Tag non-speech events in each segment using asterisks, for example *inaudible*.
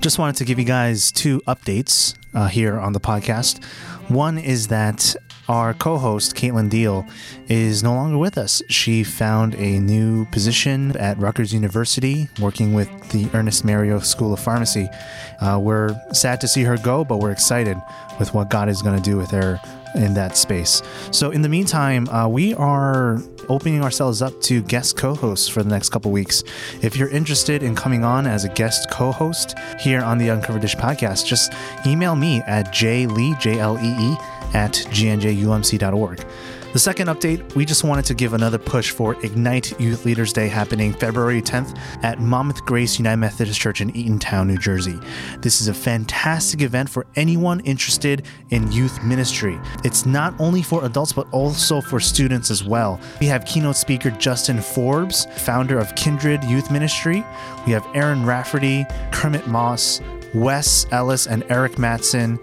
Just wanted to give you guys two updates uh, here on the podcast. One is that our co host, Caitlin Deal, is no longer with us. She found a new position at Rutgers University working with the Ernest Mario School of Pharmacy. Uh, we're sad to see her go, but we're excited with what God is going to do with her in that space. So, in the meantime, uh, we are opening ourselves up to guest co hosts for the next couple weeks. If you're interested in coming on as a guest co host here on the Uncovered Dish podcast, just email me at jlee, J L E E, at gnjumc.org. The second update, we just wanted to give another push for Ignite Youth Leaders Day happening February 10th at Monmouth Grace United Methodist Church in Eatontown, New Jersey. This is a fantastic event for anyone interested in youth ministry. It's not only for adults, but also for students as well. We have keynote speaker Justin Forbes, founder of Kindred Youth Ministry. We have Aaron Rafferty, Kermit Moss, Wes Ellis, and Eric Matson,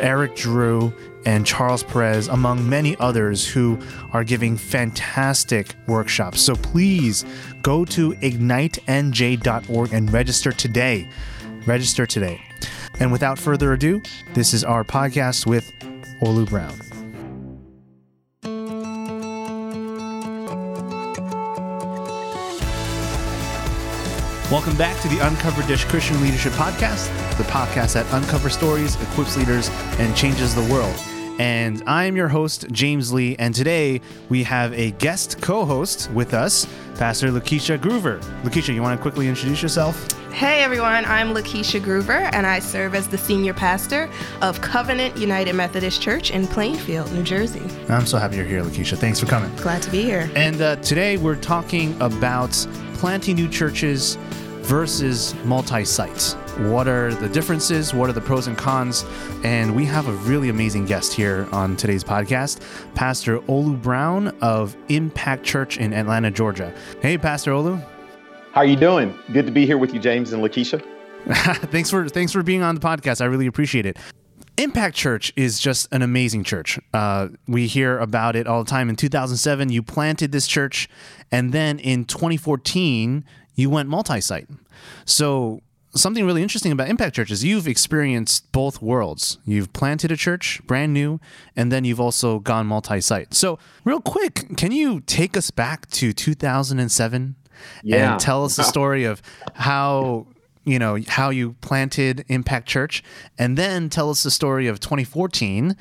Eric Drew, and Charles Perez, among many others who are giving fantastic workshops. So please go to ignitenj.org and register today. Register today. And without further ado, this is our podcast with Olu Brown. Welcome back to the Uncovered Dish Christian Leadership Podcast, the podcast that uncovers stories, equips leaders, and changes the world. And I am your host, James Lee, and today we have a guest co host with us, Pastor Lakeisha Groover. Lakeisha, you want to quickly introduce yourself? Hey everyone, I'm Lakeisha Groover, and I serve as the senior pastor of Covenant United Methodist Church in Plainfield, New Jersey. I'm so happy you're here, Lakeisha. Thanks for coming. Glad to be here. And uh, today we're talking about planting new churches versus multi sites. What are the differences? What are the pros and cons? And we have a really amazing guest here on today's podcast, Pastor Olu Brown of Impact Church in Atlanta, Georgia. Hey, Pastor Olu. How are you doing? Good to be here with you, James and Lakeisha. *laughs* thanks for thanks for being on the podcast. I really appreciate it. Impact Church is just an amazing church. Uh, we hear about it all the time. In 2007, you planted this church, and then in 2014, you went multi-site. So something really interesting about Impact Church is you've experienced both worlds. You've planted a church brand new, and then you've also gone multi site. So, real quick, can you take us back to 2007 yeah. and tell us the *laughs* story of how? You know, how you planted Impact Church, and then tell us the story of 2014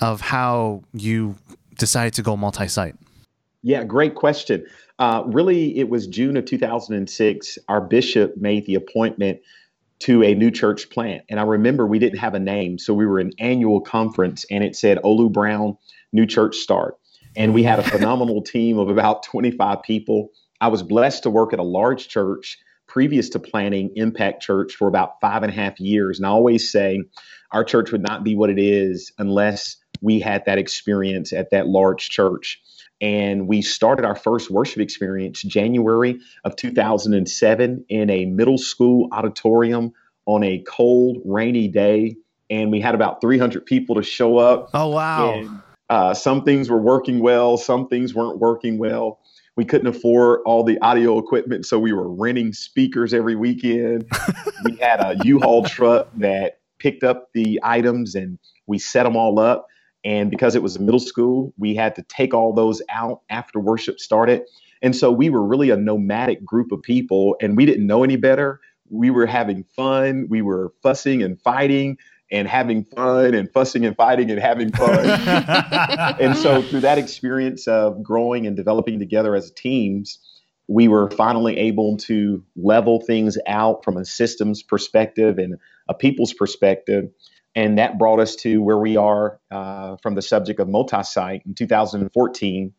of how you decided to go multi site. Yeah, great question. Uh, really, it was June of 2006. Our bishop made the appointment to a new church plant. And I remember we didn't have a name. So we were in annual conference and it said Olu Brown, new church start. And we had a phenomenal *laughs* team of about 25 people. I was blessed to work at a large church previous to planning Impact Church for about five and a half years. And I always say our church would not be what it is unless we had that experience at that large church and we started our first worship experience January of 2007 in a middle school auditorium on a cold, rainy day. And we had about 300 people to show up. Oh, wow. And, uh, some things were working well, some things weren't working well. We couldn't afford all the audio equipment, so we were renting speakers every weekend. *laughs* we had a U-Haul truck that picked up the items and we set them all up. And because it was a middle school, we had to take all those out after worship started. And so we were really a nomadic group of people and we didn't know any better. We were having fun, we were fussing and fighting and having fun and fussing and fighting and having fun. *laughs* and so through that experience of growing and developing together as teams, we were finally able to level things out from a systems perspective and a people's perspective and that brought us to where we are uh, from the subject of multi-site in 2014.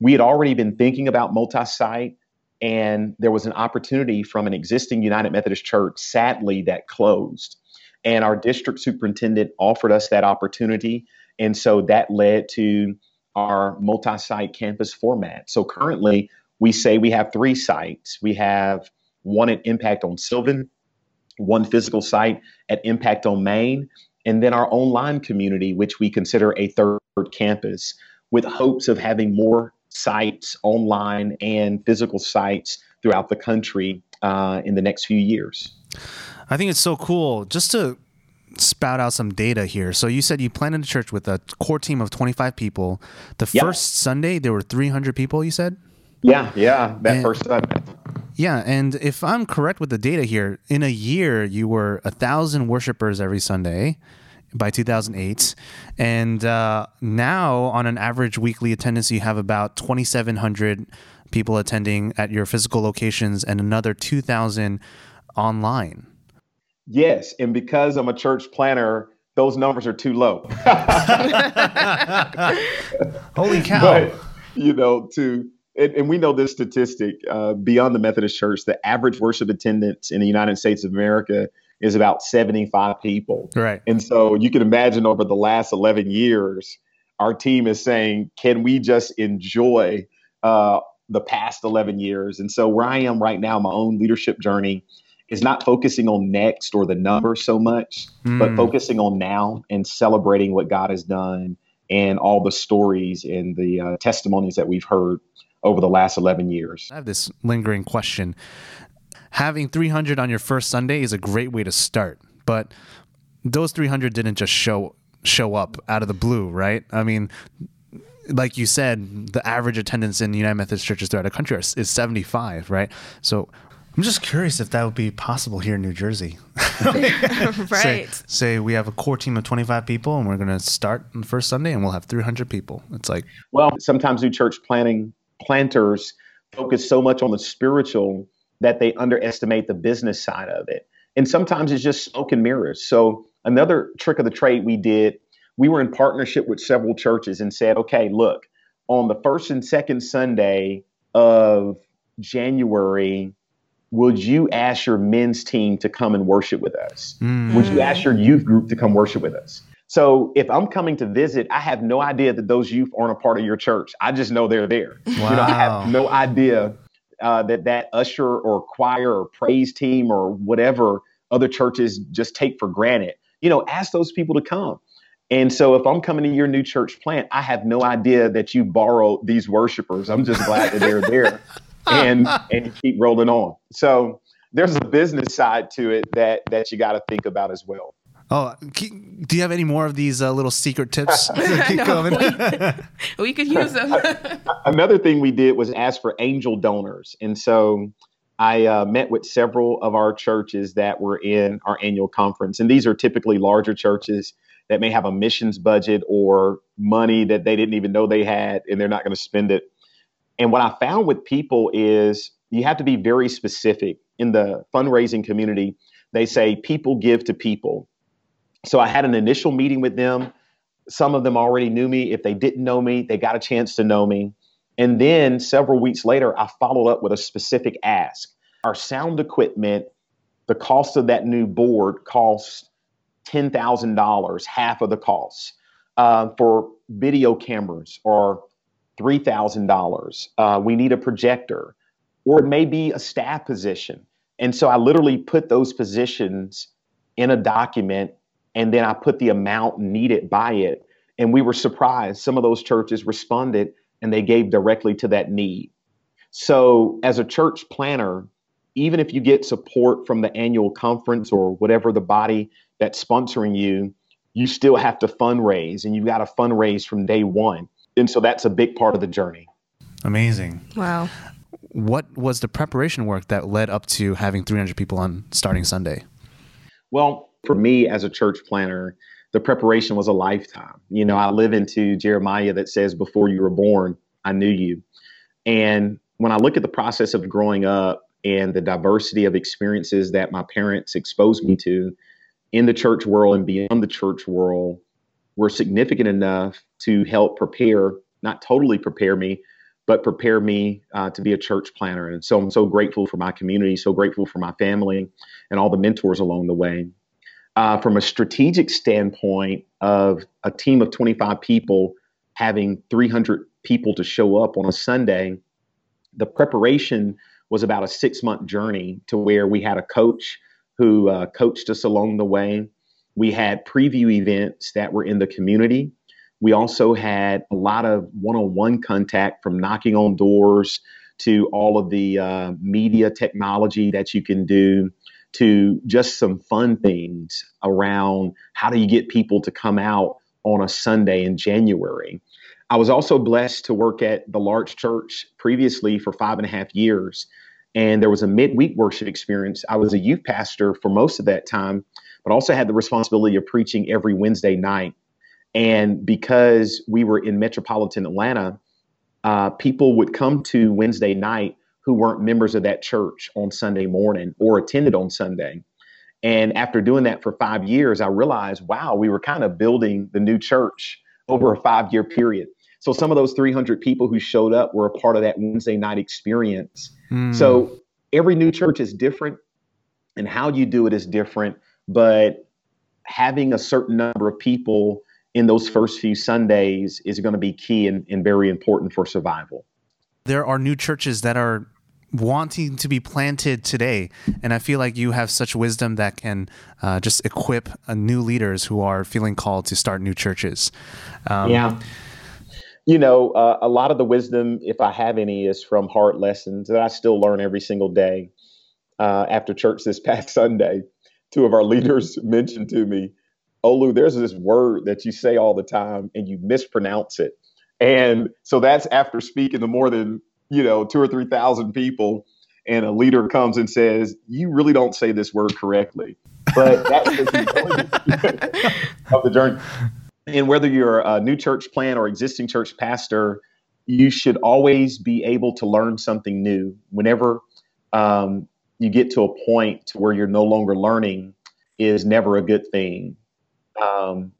We had already been thinking about multi-site, and there was an opportunity from an existing United Methodist Church, sadly, that closed. And our district superintendent offered us that opportunity, and so that led to our multi-site campus format. So currently, we say we have three sites. We have one at Impact on Sylvan, one physical site at Impact on Main, and then our online community, which we consider a third campus, with hopes of having more sites online and physical sites throughout the country uh, in the next few years. I think it's so cool. Just to spout out some data here. So you said you planted a church with a core team of 25 people. The Yep. first Sunday there were 300 people. You said. Yeah, yeah, that And- first Sunday. Yeah, and if I'm correct with the data here, in a year you were a thousand worshipers every Sunday by 2008, and uh, now on an average weekly attendance you have about 2,700 people attending at your physical locations and another 2,000 online. Yes, and because I'm a church planner, those numbers are too low. *laughs* Holy cow! but you know, to and, and we know this statistic uh, beyond the Methodist Church, the average worship attendance in the United States of America is about 75 people. right. And so you can imagine over the last 11 years, our team is saying, can we just enjoy uh, the past 11 years? And so where I am right now, my own leadership journey is not focusing on next or the number so much, but Mm. focusing on now and celebrating what God has done and all the stories and the uh, testimonies that we've heard over the last 11 years. I have this lingering question. Having 300 on your first Sunday is a great way to start, but those 300 didn't just show show up out of the blue, right? I mean, like you said, the average attendance in United Methodist churches throughout the country is is 75, right? So I'm just curious if that would be possible here in New Jersey. *laughs* *laughs* Say, right. say we have a core team of 25 people and we're going to start on the first Sunday and we'll have 300 people. It's like, Well, sometimes new church planning planters focus so much on the spiritual that they underestimate the business side of it. And sometimes it's just smoke and mirrors. So another trick of the trade we did, we were in partnership with several churches and said, okay, look, on the first and second Sunday of January, would you ask your men's team to come and worship with us? mm, Would you ask your youth group to come worship with us? So if I'm coming to visit, I have no idea that those youth aren't a part of your church. I just know they're there. You know, I have no idea uh, that that usher or choir or praise team or whatever other churches just take for granted. You know, ask those people to come. And so if I'm coming to your new church plant, I have no idea that you borrowed these worshipers. I'm just glad that they're there *laughs* and and keep rolling on. So there's a business side to it that that you got to think about as well. Oh, do you have any more of these uh, little secret tips? *laughs* Keep No, coming. *laughs* we could use them. Another thing we did was ask for angel donors, and so I uh, met with several of our churches that were in our annual conference, and these are typically larger churches that may have a missions budget or money that they didn't even know they had, and they're not going to spend it. And what I found with people is you have to be very specific. In the fundraising community, they say people give to people. So I had an initial meeting with them. Some of them already knew me. If they didn't know me, they got a chance to know me. And then several weeks later, I followed up with a specific ask. Our sound equipment, the cost of that new board costs $10,000, half of the cost. Uh, for video cameras or $3,000. Uh, we need a projector, or it may be a staff position. And so I literally put those positions in a document and then I put the amount needed by it. And we were surprised. Some of those churches responded and they gave directly to that need. So, as a church planner, even if you get support from the annual conference or whatever the body that's sponsoring you, you still have to fundraise and you've got to fundraise from day one. And so that's a big part of the journey. Amazing. Wow. What was the preparation work that led up to having 300 people on starting Sunday? Well, for me as a church planner, the preparation was a lifetime. You know, I live into Jeremiah that says, Before you were born, I knew you. And when I look at the process of growing up and the diversity of experiences that my parents exposed me to in the church world and beyond the church world were significant enough to help prepare, not totally prepare me, but prepare me uh, to be a church planner. And so I'm so grateful for my community, so grateful for my family and all the mentors along the way. Uh, from a strategic standpoint of a team of 25 people having 300 people to show up on a Sunday, the preparation was about a six month journey to where we had a coach who uh, coached us along the way. We had preview events that were in the community. We also had a lot of one on one contact from knocking on doors to all of the uh, media technology that you can do to just some fun things around how do you get people to come out on a Sunday in January. I was also blessed to work at the large church previously for five and a half years. And there was a midweek worship experience. I was a youth pastor for most of that time, but also had the responsibility of preaching every Wednesday night. And because we were in metropolitan Atlanta, uh, people would come to Wednesday night who weren't members of that church on Sunday morning or attended on Sunday. And after doing that for five years, I realized, wow, we were kind of building the new church over a five year period. So some of those 300 people who showed up were a part of that Wednesday night experience. Mm. So every new church is different and how you do it is different, but having a certain number of people in those first few Sundays is going to be key and, and very important for survival. There are new churches that are wanting to be planted today. And I feel like you have such wisdom that can uh, just equip uh, new leaders who are feeling called to start new churches. Um, yeah. You know, uh, a lot of the wisdom, if I have any, is from hard lessons that I still learn every single day. Uh, after church this *laughs* past Sunday, two of our leaders *laughs* mentioned to me, Olu, there's this word that you say all the time and you mispronounce it. And so that's after speaking to more than you know, two or 3,000 people and a leader comes and says, you really don't say this word correctly. But that's the *laughs* of the journey. And whether you're a new church plant or existing church pastor, you should always be able to learn something new. Whenever um, you get to a point where you're no longer learning, is never a good thing. Um,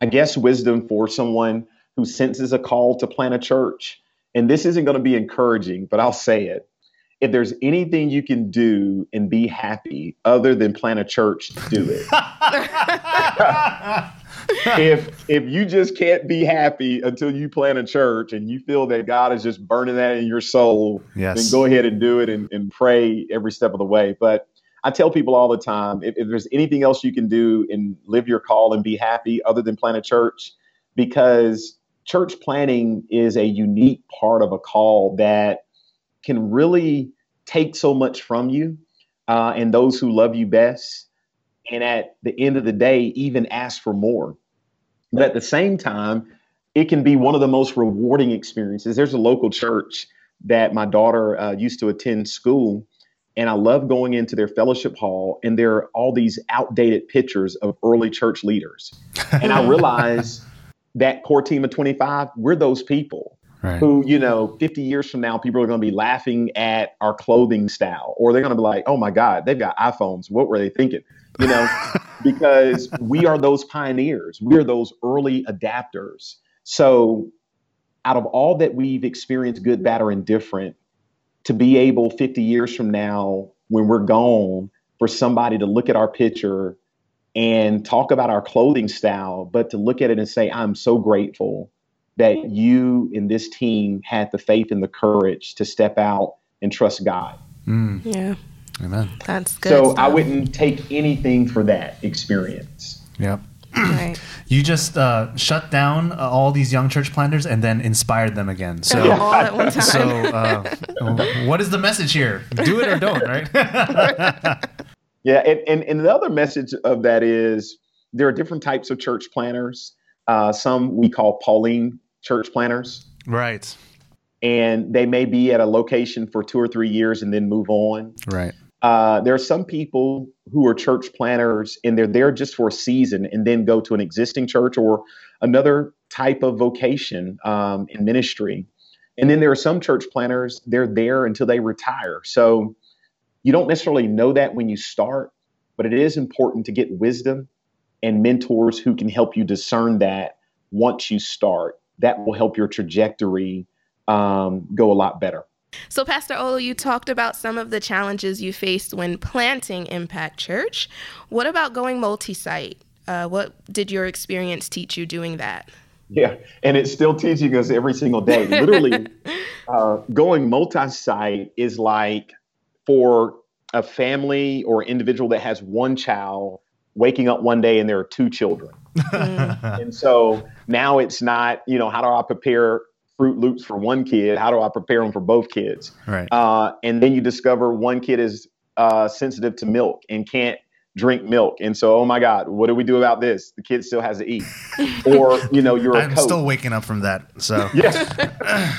I guess wisdom for someone who senses a call to plant a church and this isn't going to be encouraging, but I'll say it. If there's anything you can do and be happy other than plant a church, do it. *laughs* if if you just can't be happy until you plant a church and you feel that God is just burning that in your soul, yes. then go ahead and do it and, and pray every step of the way. But I tell people all the time if, if, there's anything else you can do and live your call and be happy other than plant a church, because church planning is a unique part of a call that can really take so much from you uh, and those who love you best. And at the end of the day, even ask for more. But at the same time, it can be one of the most rewarding experiences. There's a local church that my daughter uh, used to attend school. And I love going into their fellowship hall, and there are all these outdated pictures of early church leaders. And I *laughs* realize that core team of 25, we're those people right. who, you know, 50 years from now, people are going to be laughing at our clothing style, or they're going to be like, oh my God, they've got iPhones. What were they thinking? You know, *laughs* because we are those pioneers, we are those early adapters. So, out of all that we've experienced, good, bad, or indifferent, to be able 50 years from now, when we're gone, for somebody to look at our picture and talk about our clothing style, but to look at it and say, I'm so grateful that you and this team had the faith and the courage to step out and trust God. Mm. Yeah. Amen. That's good. So stuff. I wouldn't take anything for that experience. Yep. Right. *clears throat* You just uh, shut down uh, all these young church planters and then inspired them again. So, yeah. all at one time. so uh, *laughs* what is the message here? Do it or don't, right? *laughs* Yeah, and, and, and the other message of that is there are different types of church planners. Uh, some we call Pauline church planners. Right. And they may be at a location for two or three years and then move on. Right. Uh, there are some people who are church planners and they're there just for a season and then go to an existing church or another type of vocation um, in ministry. And then there are some church planners, they're there until they retire. So you don't necessarily know that when you start, but it is important to get wisdom and mentors who can help you discern that once you start. That will help your trajectory um, go a lot better. So, Pastor Olu, you talked about some of the challenges you faced when planting Impact Church. What about going multi site? Uh, what did your experience teach you doing that? Yeah, and it's still teaching us every single day. Literally, *laughs* uh, going multi site is like for a family or individual that has one child waking up one day and there are two children. Mm. *laughs* and so now it's not, you know, how do I prepare Fruit Loops for one kid? How do I prepare them for both kids? Right. Uh, and then you discover one kid is uh, sensitive to milk and can't drink milk. And so, oh my God, what do we do about this? The kid still has to eat. *laughs* or, you know, you're I'm still waking up from that. So, yeah.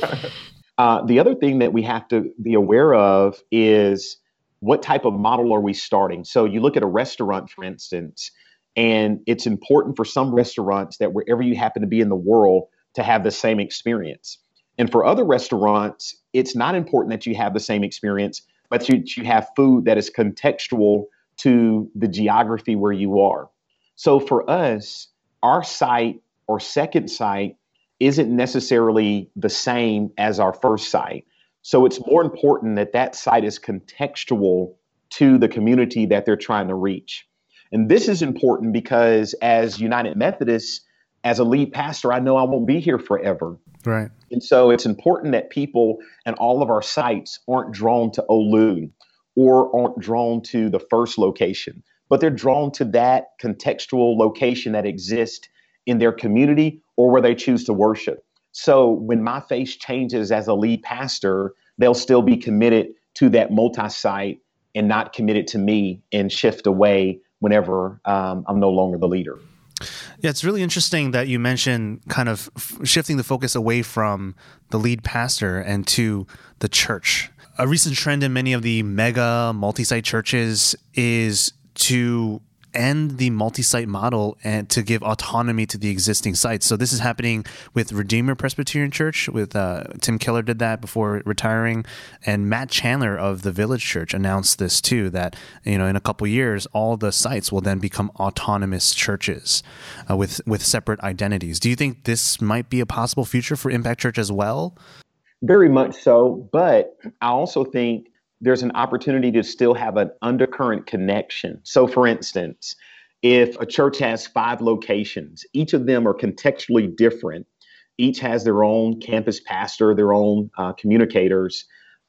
*laughs* uh, the other thing that we have to be aware of is what type of model are we starting? So, you look at a restaurant, for instance, and it's important for some restaurants that wherever you happen to be in the world to have the same experience. And for other restaurants, it's not important that you have the same experience, but you, you have food that is contextual to the geography where you are. So for us, our site or second site isn't necessarily the same as our first site. So it's more important that that site is contextual to the community that they're trying to reach. And this is important because as United Methodists, as a lead pastor, I know I won't be here forever. Right. And so it's important that people and all of our sites aren't drawn to Olu or aren't drawn to the first location, but they're drawn to that contextual location that exists in their community or where they choose to worship. So when my face changes as a lead pastor, they'll still be committed to that multi site and not committed to me and shift away whenever um, I'm no longer the leader. Yeah, it's really interesting that you mentioned kind of f- shifting the focus away from the lead pastor and to the church a recent trend in many of the mega multi site churches is to end the multi-site model and to give autonomy to the existing sites. So this is happening with Redeemer Presbyterian Church. With uh, Tim Keller did that before retiring, and Matt Chandler of the Village Church announced this too. That you know in a couple years, all the sites will then become autonomous churches uh, with with separate identities. Do you think this might be a possible future for Impact Church as well? Very much so. But I also think there's an opportunity to still have an undercurrent connection. So, for instance, if a church has five locations, each of them are contextually different, each has their own campus pastor, their own uh, communicators.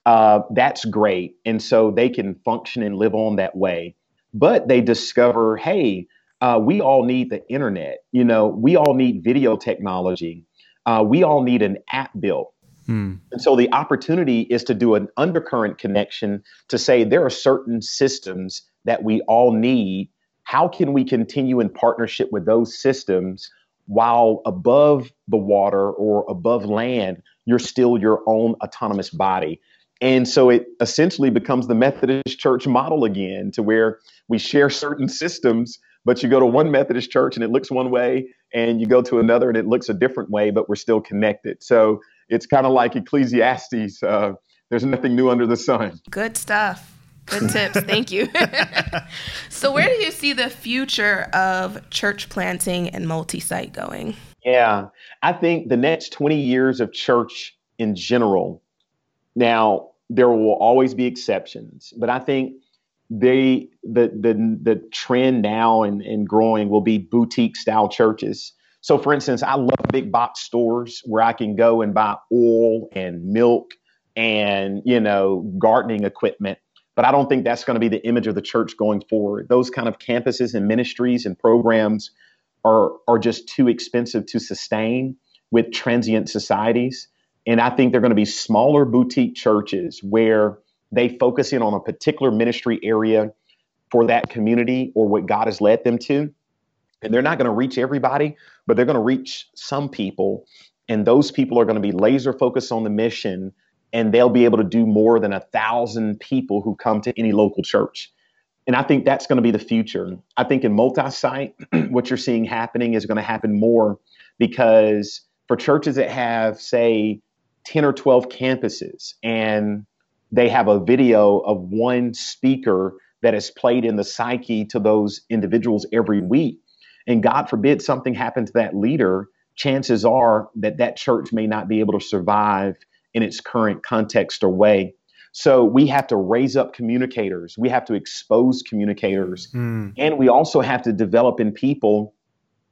Uh, that's great. And so they can function and live on that way. But they discover, hey, uh, we all need the internet. You know, we all need video technology. Uh, we all need an app built. Hmm. And so the opportunity is to do an undercurrent connection to say there are certain systems that we all need. How can we continue in partnership with those systems while above the water or above land, you're still your own autonomous body? And so it essentially becomes the Methodist church model again, to where we share certain systems, but you go to one Methodist church and it looks one way, and you go to another and it looks a different way, but we're still connected. So it's kind of like Ecclesiastes. Uh, there's nothing new under the sun. Good stuff. Good tips. Thank you. *laughs* so, where do you see the future of church planting and multi site going? Yeah, I think the next 20 years of church in general, now, there will always be exceptions, but I think they the the the trend now and, and growing will be boutique style churches so, for instance, I love big box stores where I can go and buy oil and milk and, you know, gardening equipment. But I don't think that's going to be the image of the church going forward. Those kind of campuses and ministries and programs are, are just too expensive to sustain with transient societies. And I think they're going to be smaller boutique churches where they focus in on a particular ministry area for that community or what God has led them to and they're not going to reach everybody, but they're going to reach some people. And those people are going to be laser focused on the mission and they'll be able to do more than a thousand people who come to any local church. And I think that's going to be the future. I think in multi site, *clears throat* what you're seeing happening is going to happen more because for churches that have, say, 10 or 12 campuses and they have a video of one speaker that is played in the psyche to those individuals every week and God forbid something happened to that leader, chances are that that church may not be able to survive in its current context or way. So we have to raise up communicators. We have to expose communicators. Mm. And we also have to develop in people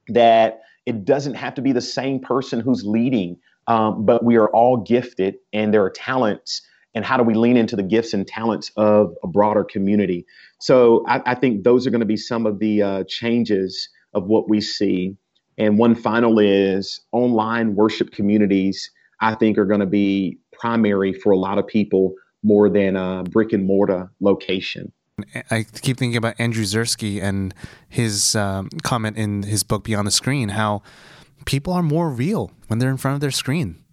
that it doesn't have to be the same person who's leading, um, but we are all gifted and there are talents. And how do we lean into the gifts and talents of a broader community? So I, I think those are going to be some of the uh, changes of what we see. And one final is online worship communities, I think, are going to be primary for a lot of people more than a brick and mortar location. I keep thinking about Andrew Zirschky and his um, comment in his book Beyond the Screen how people are more real when they're in front of their screen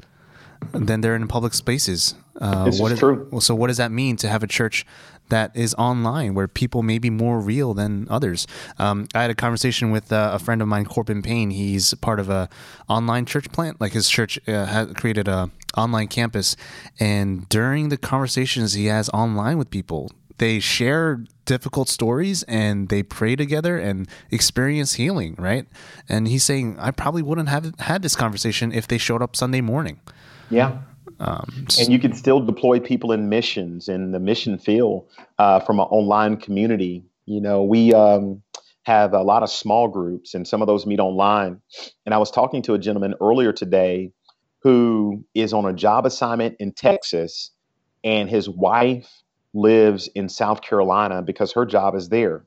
than they're in public spaces. Uh, this is true. So, what does that mean to have a church that is online where people may be more real than others? Um, I had a conversation with uh, a friend of mine, Corbin Payne. He's part of a online church plant. Like his church uh, has created a online campus, and during the conversations he has online with people, they share difficult stories and they pray together and experience healing, right? And he's saying, I probably wouldn't have had this conversation if they showed up Sunday morning. Yeah. Um, and you can still deploy people in missions in the mission field uh, from an online community. You know, we um, have a lot of small groups, and some of those meet online. And I was talking to a gentleman earlier today who is on a job assignment in Texas, and his wife lives in South Carolina because her job is there.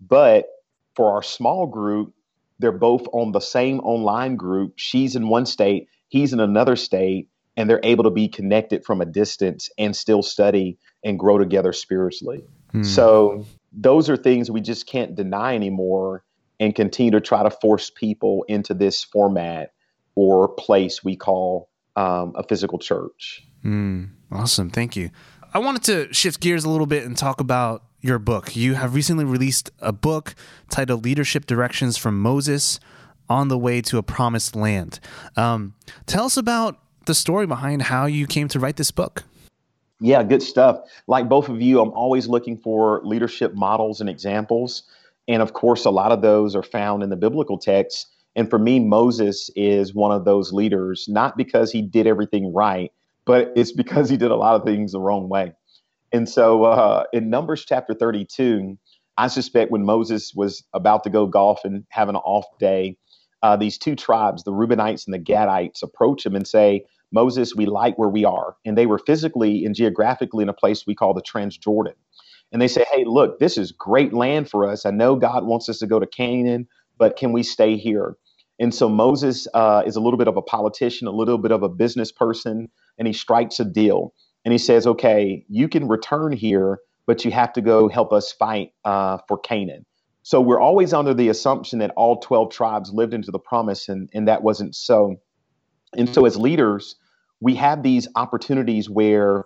But for our small group, they're both on the same online group. She's in one state, he's in another state, and they're able to be connected from a distance and still study and grow together spiritually. Hmm. So, those are things we just can't deny anymore and continue to try to force people into this format or place we call um, a physical church. Hmm. Awesome. Thank you. I wanted to shift gears a little bit and talk about your book. You have recently released a book titled Leadership Directions from Moses on the Way to a Promised Land. Um, tell us about the story behind how you came to write this book. Yeah, good stuff. Like both of you, I'm always looking for leadership models and examples. And of course, a lot of those are found in the biblical text. And for me, Moses is one of those leaders, not because he did everything right, but it's because he did a lot of things the wrong way. And so uh, in Numbers chapter 32, I suspect when Moses was about to go golf and have an off day, uh, these two tribes, the Reubenites and the Gadites, approach him and say, Moses, we like where we are. And they were physically and geographically in a place we call the Transjordan. And they say, hey, look, this is great land for us. I know God wants us to go to Canaan, but can we stay here? And so Moses uh, is a little bit of a politician, a little bit of a business person, and he strikes a deal. And he says, okay, you can return here, but you have to go help us fight uh, for Canaan. So we're always under the assumption that all 12 tribes lived into the promise, and, and that wasn't so. And so as leaders, we have these opportunities where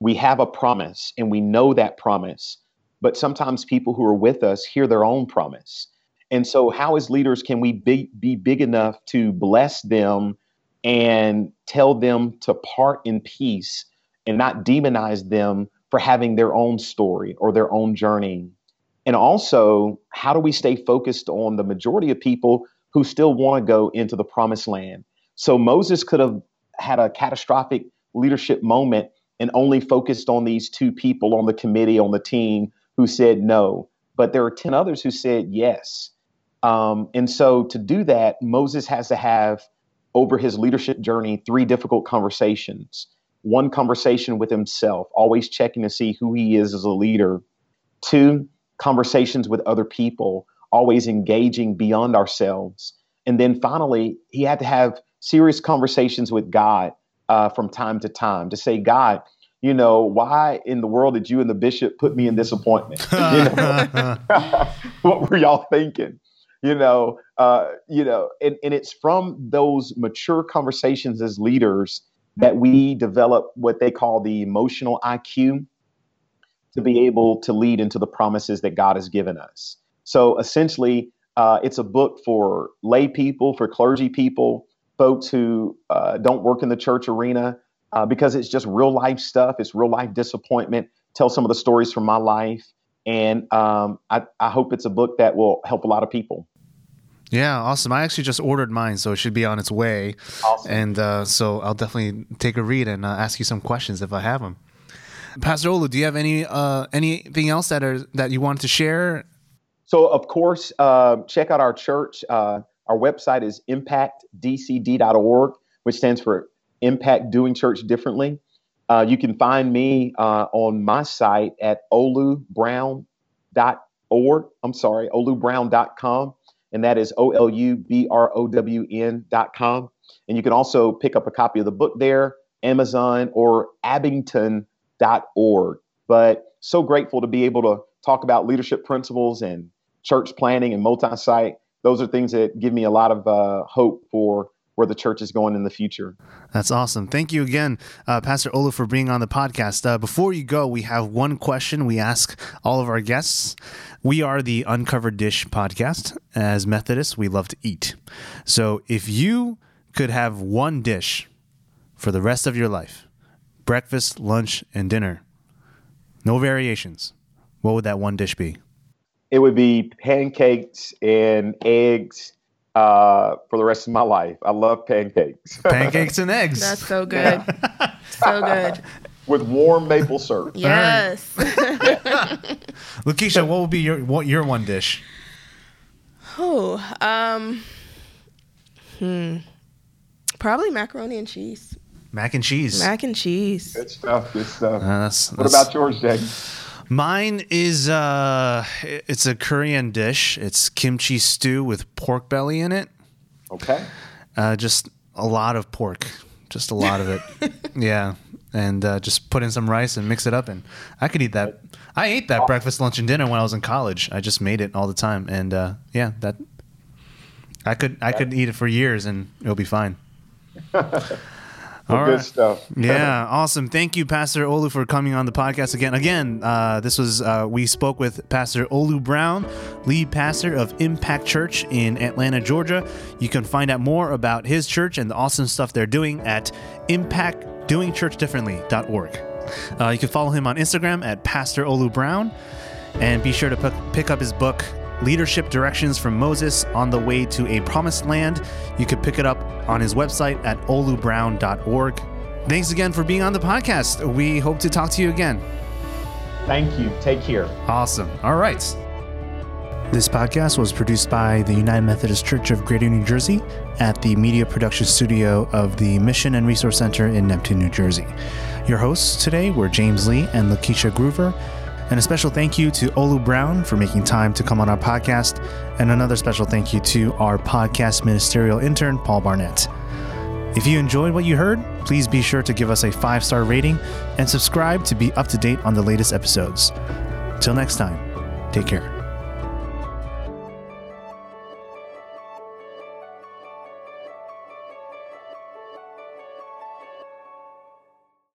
we have a promise and we know that promise, but sometimes people who are with us hear their own promise. And so, how as leaders can we be, be big enough to bless them and tell them to part in peace and not demonize them for having their own story or their own journey? And also, how do we stay focused on the majority of people who still want to go into the promised land? So, Moses could have had a catastrophic leadership moment and only focused on these two people on the committee, on the team who said no. But there are 10 others who said yes. Um, and so to do that, Moses has to have over his leadership journey three difficult conversations. One conversation with himself, always checking to see who he is as a leader. Two, conversations with other people, always engaging beyond ourselves. And then finally, he had to have serious conversations with God uh, from time to time to say, God, you know, why in the world did you and the bishop put me in this appointment? *laughs* You know? *laughs* what were y'all thinking? you know, uh, you know, and, and it's from those mature conversations as leaders that we develop what they call the emotional IQ to be able to lead into the promises that God has given us. So essentially, uh, it's a book for lay people, for clergy people, folks who uh, don't work in the church arena, uh, because it's just real life stuff. It's real life disappointment. Tell some of the stories from my life. And um, I, I hope it's a book that will help a lot of people. Yeah, awesome. I actually just ordered mine, so it should be on its way. Awesome. And uh, so I'll definitely take a read and uh, ask you some questions if I have them. Pastor Olu, do you have any uh, anything else that are that you want to share? So, of course, uh, check out our church. Uh, our website is impactdcd.org, which stands for Impact Doing Church Differently. Uh, you can find me on my site at olubrown.org. I'm sorry, olubrown.com and that is O-L-U-B-R-O-W-N dot com. And you can also pick up a copy of the book there, Amazon or abingdon.org. But so grateful to be able to talk about leadership principles and church planning and multi site. Those are things that give me a lot of uh, hope for where the church is going in the future. That's awesome. Thank you again, uh, Pastor Olu, for being on the podcast. Uh, before you go, we have one question we ask all of our guests. We are the Uncovered Dish podcast. As Methodists, we love to eat. So if you could have one dish for the rest of your life breakfast, lunch, and dinner, no variations what would that one dish be? It would be pancakes and eggs uh, for the rest of my life. I love pancakes. *laughs* Pancakes and eggs. That's so good. so good. *laughs* With warm maple syrup. *laughs* Yes. Lakeisha, what would be your what your one dish? Oh, um, hmm, probably macaroni and cheese. Mac and cheese. Mac and cheese. Good stuff. Good stuff. Uh, that's, what that's, about yours, Jake? Mine is uh, it's a Korean dish. It's kimchi stew with pork belly in it. Okay. Uh, just a lot of pork, just a lot of it. *laughs* yeah, and uh, just put in some rice and mix it up, and I could eat that. I ate that breakfast, lunch, and dinner when I was in college. I just made it all the time, and uh, yeah, that I could I could eat it for years, and it'll be fine. *laughs* All good stuff. yeah, awesome. Thank you, Pastor Olu, for coming on the podcast again. Again, uh, this was uh, we spoke with Pastor Olu Brown, lead pastor of Impact Church in Atlanta, Georgia. You can find out more about his church and the awesome stuff they're doing at impactdoingchurchdifferently.org. Uh, you can follow him on Instagram at Pastor Olu Brown, and be sure to p- pick up his book Leadership Directions from Moses on the Way to a Promised Land. You could pick it up on his website at olubrown.org. Thanks again for being on the podcast. We hope to talk to you again. Thank you. Take care. Awesome. All right. This podcast was produced by the United Methodist Church of Greater New Jersey at the media production studio of the Mission and Resource Center in Neptune, New Jersey. Your hosts today were James Lee and Lakeisha Groover. And a special thank you to Olu Brown for making time to come on our podcast. And another special thank you to our podcast ministerial intern, Paul Barnett. If you enjoyed what you heard, please be sure to give us a five star rating and subscribe to be up to date on the latest episodes. Till next time, take care.